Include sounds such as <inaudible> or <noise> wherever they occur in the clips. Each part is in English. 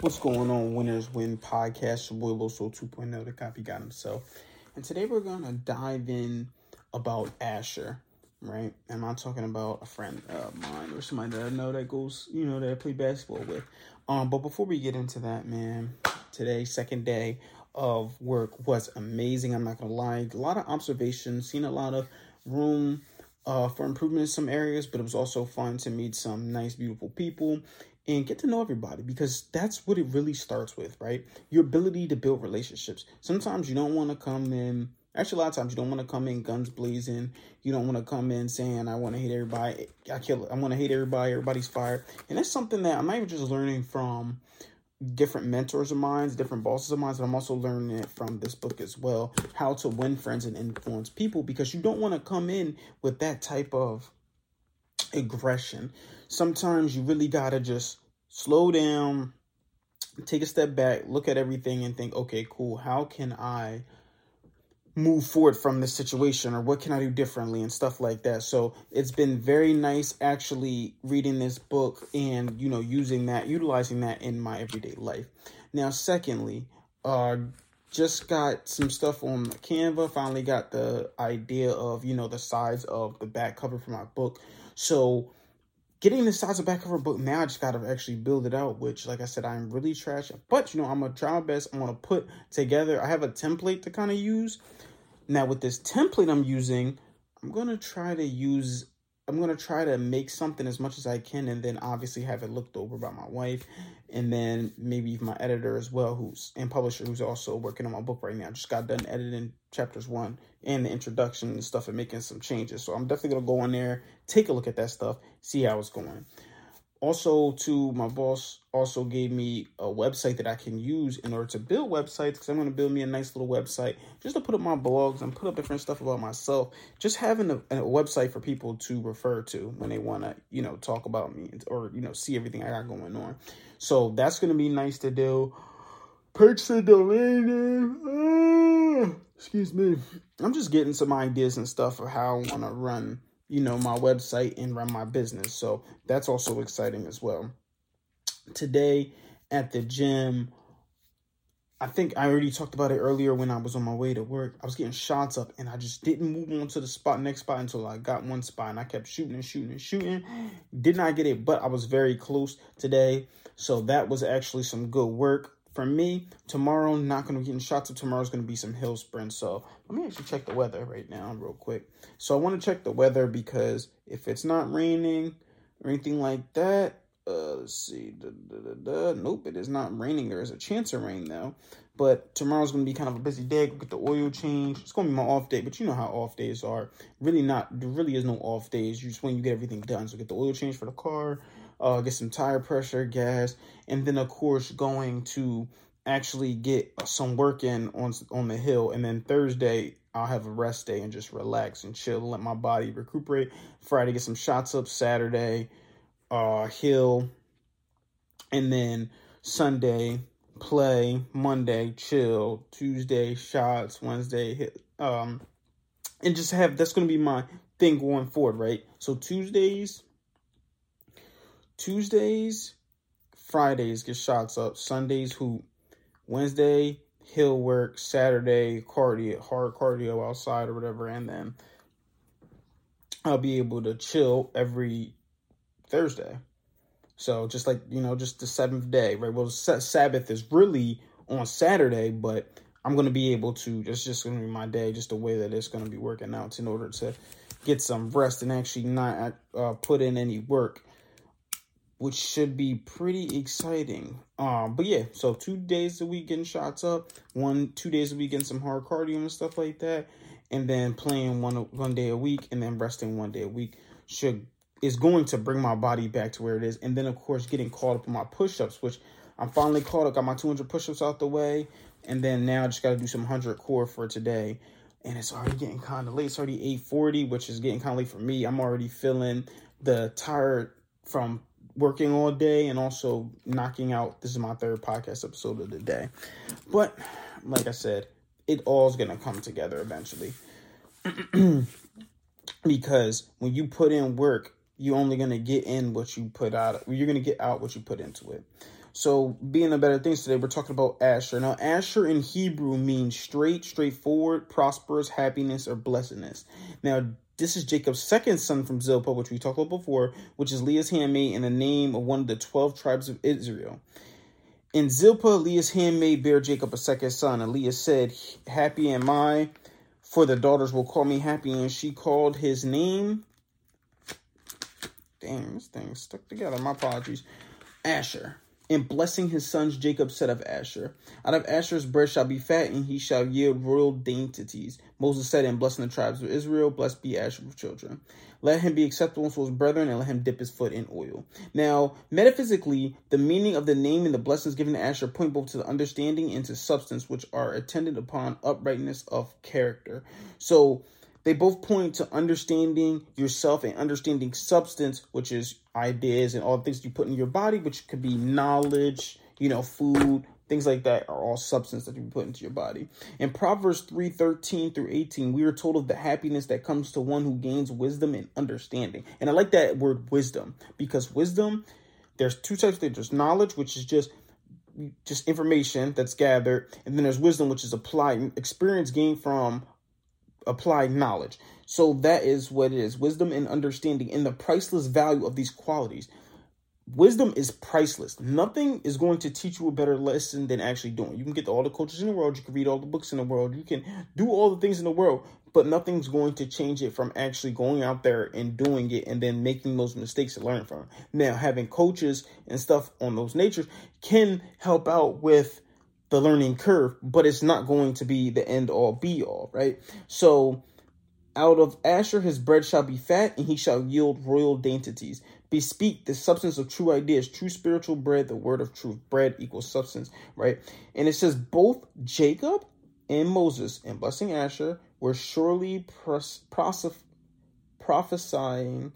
What's going on, Winners Win podcast? Your boy Loso 2.0, the copy got himself. And today we're going to dive in about Asher, right? I'm not talking about a friend of mine or somebody that I know that goes, you know, that I play basketball with. Um, But before we get into that, man, today, second day of work was amazing. I'm not going to lie. A lot of observations, seen a lot of room uh, for improvement in some areas, but it was also fun to meet some nice, beautiful people and get to know everybody because that's what it really starts with, right? Your ability to build relationships. Sometimes you don't want to come in. Actually, a lot of times you don't want to come in guns blazing. You don't want to come in saying, "I want to hate everybody. I kill. I want to hate everybody. Everybody's fired." And that's something that I'm not even just learning from different mentors of mine, different bosses of mine, but I'm also learning it from this book as well. How to win friends and influence people because you don't want to come in with that type of aggression. Sometimes you really got to just slow down, take a step back, look at everything and think, okay, cool, how can I move forward from this situation or what can I do differently and stuff like that. So it's been very nice actually reading this book and, you know, using that, utilizing that in my everyday life. Now, secondly, uh, just got some stuff on Canva. Finally got the idea of, you know, the size of the back cover for my book. So getting the size of back cover book now, I just got to actually build it out, which, like I said, I'm really trash. But, you know, I'm going to try my best. I'm going to put together, I have a template to kind of use. Now, with this template I'm using, I'm going to try to use, I'm to try to make something as much as I can and then obviously have it looked over by my wife and then maybe even my editor as well, who's and publisher who's also working on my book right now. Just got done editing chapters one and the introduction and stuff and making some changes. So I'm definitely gonna go in there, take a look at that stuff, see how it's going. Also, to my boss also gave me a website that I can use in order to build websites because I'm going to build me a nice little website just to put up my blogs and put up different stuff about myself. Just having a, a website for people to refer to when they want to, you know, talk about me or you know see everything I got going on. So that's going to be nice to do. Purchase a domain name. Ah, excuse me. I'm just getting some ideas and stuff of how I want to run, you know, my website and run my business. So that's also exciting as well. Today at the gym, I think I already talked about it earlier when I was on my way to work. I was getting shots up and I just didn't move on to the spot next spot until I got one spot and I kept shooting and shooting and shooting. Did not get it, but I was very close today. So that was actually some good work for me. Tomorrow, not going to be getting shots up. Tomorrow's going to be some hill sprints. So let me actually check the weather right now real quick. So I want to check the weather because if it's not raining or anything like that, uh, let's see. Da, da, da, nope, it is not raining. There is a chance of rain though. But tomorrow's gonna be kind of a busy day. Get the oil change. It's gonna be my off day, but you know how off days are. Really not. There really is no off days. You just when you get everything done. So get the oil change for the car. Uh, get some tire pressure, gas, and then of course going to actually get some work in on on the hill. And then Thursday I'll have a rest day and just relax and chill, let my body recuperate. Friday get some shots up. Saturday uh, Hill, and then Sunday play, Monday chill, Tuesday shots, Wednesday hit, um, and just have that's gonna be my thing going forward, right? So Tuesdays, Tuesdays, Fridays get shots up, Sundays hoop, Wednesday hill work, Saturday cardio, hard cardio outside or whatever, and then I'll be able to chill every Thursday. So just like, you know, just the seventh day, right? Well, Sabbath is really on Saturday, but I'm to be able to, it's just to be my day, just the way that it's to be working out in order to get some rest and actually not uh, put in any work, which should be pretty exciting. Um, but yeah, so two days a week getting shots up, one, two days a week getting some hard cardio and stuff like that, and then playing one, one day a week and then resting one day a week should is going to bring my body back to where it is. And then, of course, getting caught up on my push ups, which I'm finally caught up, got my 200 push ups out the way. And then now I just got to do some 100 core for today. And it's already getting kind of late. It's already 840, which is getting kind of late for me. I'm already feeling the tired from working all day and also knocking out. This is my third podcast episode of the day. But like I said, it all's going to come together eventually. <clears throat> because when you put in work, you're only going to get in what you put out. You're going to get out what you put into it. So, being the better things today, we're talking about Asher. Now, Asher in Hebrew means straight, straightforward, prosperous, happiness, or blessedness. Now, this is Jacob's second son from Zilpah, which we talked about before, which is Leah's handmaid in the name of one of the 12 tribes of Israel. In Zilpah, Leah's handmaid bare Jacob a second son, and Leah said, Happy am I, for the daughters will call me happy. And she called his name. Damn, this thing stuck together. My apologies. Asher. In blessing his sons, Jacob said of Asher, Out of Asher's breast shall be fat, and he shall yield royal dainties. Moses said, In blessing the tribes of Israel, blessed be Asher with children. Let him be acceptable to his brethren, and let him dip his foot in oil. Now, metaphysically, the meaning of the name and the blessings given to Asher point both to the understanding and to substance, which are attendant upon uprightness of character. So, they both point to understanding yourself and understanding substance, which is ideas and all the things you put in your body, which could be knowledge, you know, food, things like that are all substance that you put into your body. In Proverbs 3 13 through 18, we are told of the happiness that comes to one who gains wisdom and understanding. And I like that word wisdom because wisdom, there's two types of things. There's knowledge, which is just just information that's gathered, and then there's wisdom, which is applied experience gained from applied knowledge. So that is what it is wisdom and understanding, and the priceless value of these qualities. Wisdom is priceless. Nothing is going to teach you a better lesson than actually doing. You can get all the coaches in the world, you can read all the books in the world, you can do all the things in the world, but nothing's going to change it from actually going out there and doing it and then making those mistakes to learn from. Now, having coaches and stuff on those natures can help out with the learning curve, but it's not going to be the end all be all, right? So, out of Asher his bread shall be fat, and he shall yield royal dainties. Bespeak the substance of true ideas, true spiritual bread, the word of truth. Bread equals substance, right? And it says both Jacob and Moses, in blessing Asher, were surely pros- prophesying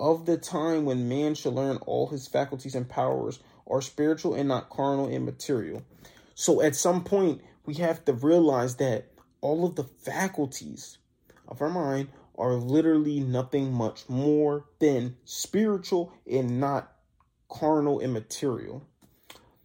of the time when man shall learn all his faculties and powers are spiritual and not carnal and material. So at some point, we have to realize that all of the faculties of our mind are literally nothing much more than spiritual and not carnal and material.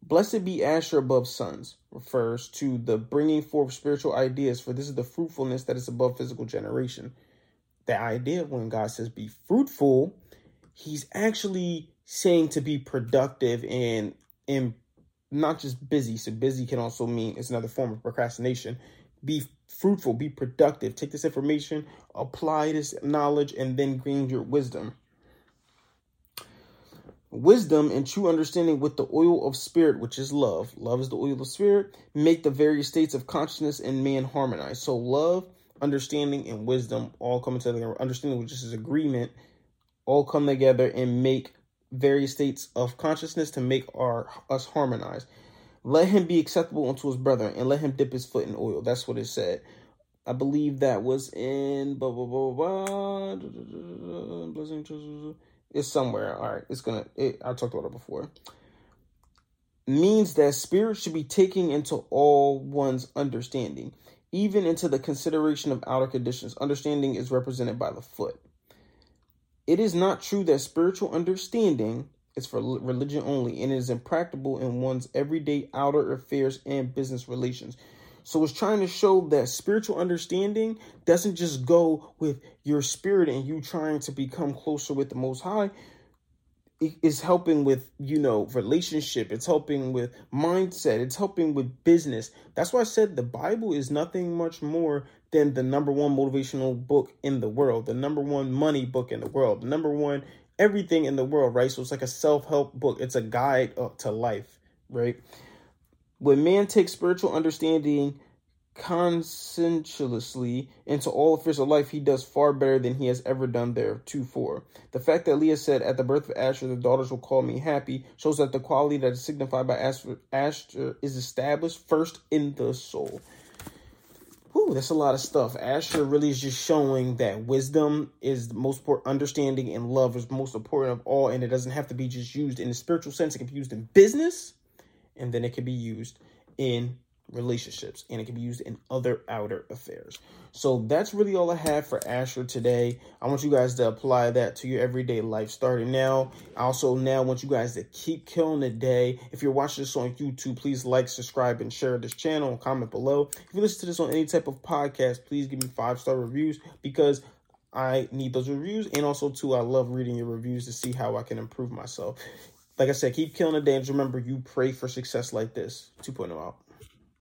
Blessed be Asher above sons refers to the bringing forth spiritual ideas, for this is the fruitfulness that is above physical generation. The idea when God says be fruitful, he's actually saying to be productive and in not just busy. So busy can also mean it's another form of procrastination. Be fruitful, be productive. Take this information, apply this knowledge, and then gain your wisdom. Wisdom and true understanding with the oil of spirit, which is love. Love is the oil of spirit. Make the various states of consciousness and man harmonize. So love, understanding, and wisdom all come together. Understanding, which is agreement, all come together and make various states of consciousness to make our us harmonize. Let him be acceptable unto his brethren, and let him dip his foot in oil. That's what it said. I believe that was in blah blah blah blah. blah it's somewhere. All right, it's gonna. It, I talked about it before. Means that spirit should be taken into all one's understanding, even into the consideration of outer conditions. Understanding is represented by the foot. It is not true that spiritual understanding is for religion only and it is impractical in one's everyday outer affairs and business relations. So it's trying to show that spiritual understanding doesn't just go with your spirit and you trying to become closer with the Most High. It's helping with, you know, relationship. It's helping with mindset. It's helping with business. That's why I said the Bible is nothing much more than the number one motivational book in the world, the number one money book in the world, the number one everything in the world, right? So it's like a self help book, it's a guide uh, to life, right? When man takes spiritual understanding conscientiously into all affairs of life, he does far better than he has ever done there too for. The fact that Leah said, At the birth of Asher, the daughters will call me happy, shows that the quality that is signified by Asher, Asher is established first in the soul. Whew, that's a lot of stuff. Asher really is just showing that wisdom is the most important, understanding and love is most important of all, and it doesn't have to be just used in the spiritual sense. It can be used in business, and then it can be used in relationships and it can be used in other outer affairs. So that's really all I have for Asher today. I want you guys to apply that to your everyday life starting now. I also now want you guys to keep killing the day. If you're watching this on YouTube, please like, subscribe, and share this channel and comment below. If you listen to this on any type of podcast, please give me five star reviews because I need those reviews. And also, too, I love reading your reviews to see how I can improve myself. Like I said, keep killing the day. And remember, you pray for success like this. 2.0 out.